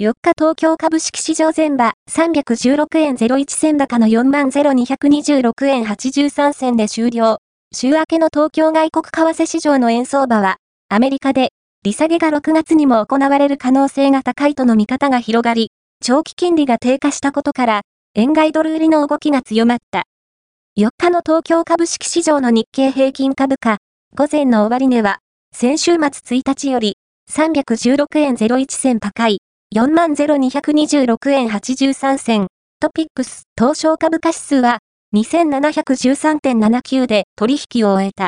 4日東京株式市場前場316円01銭高の40,226円83銭で終了。週明けの東京外国為替市場の円相場は、アメリカで利下げが6月にも行われる可能性が高いとの見方が広がり、長期金利が低下したことから、円買いドル売りの動きが強まった。4日の東京株式市場の日経平均株価、午前の終値は、先週末1日より316円01銭高い40,226円83銭。トピックス東証株価指数は2713.79で取引を終えた。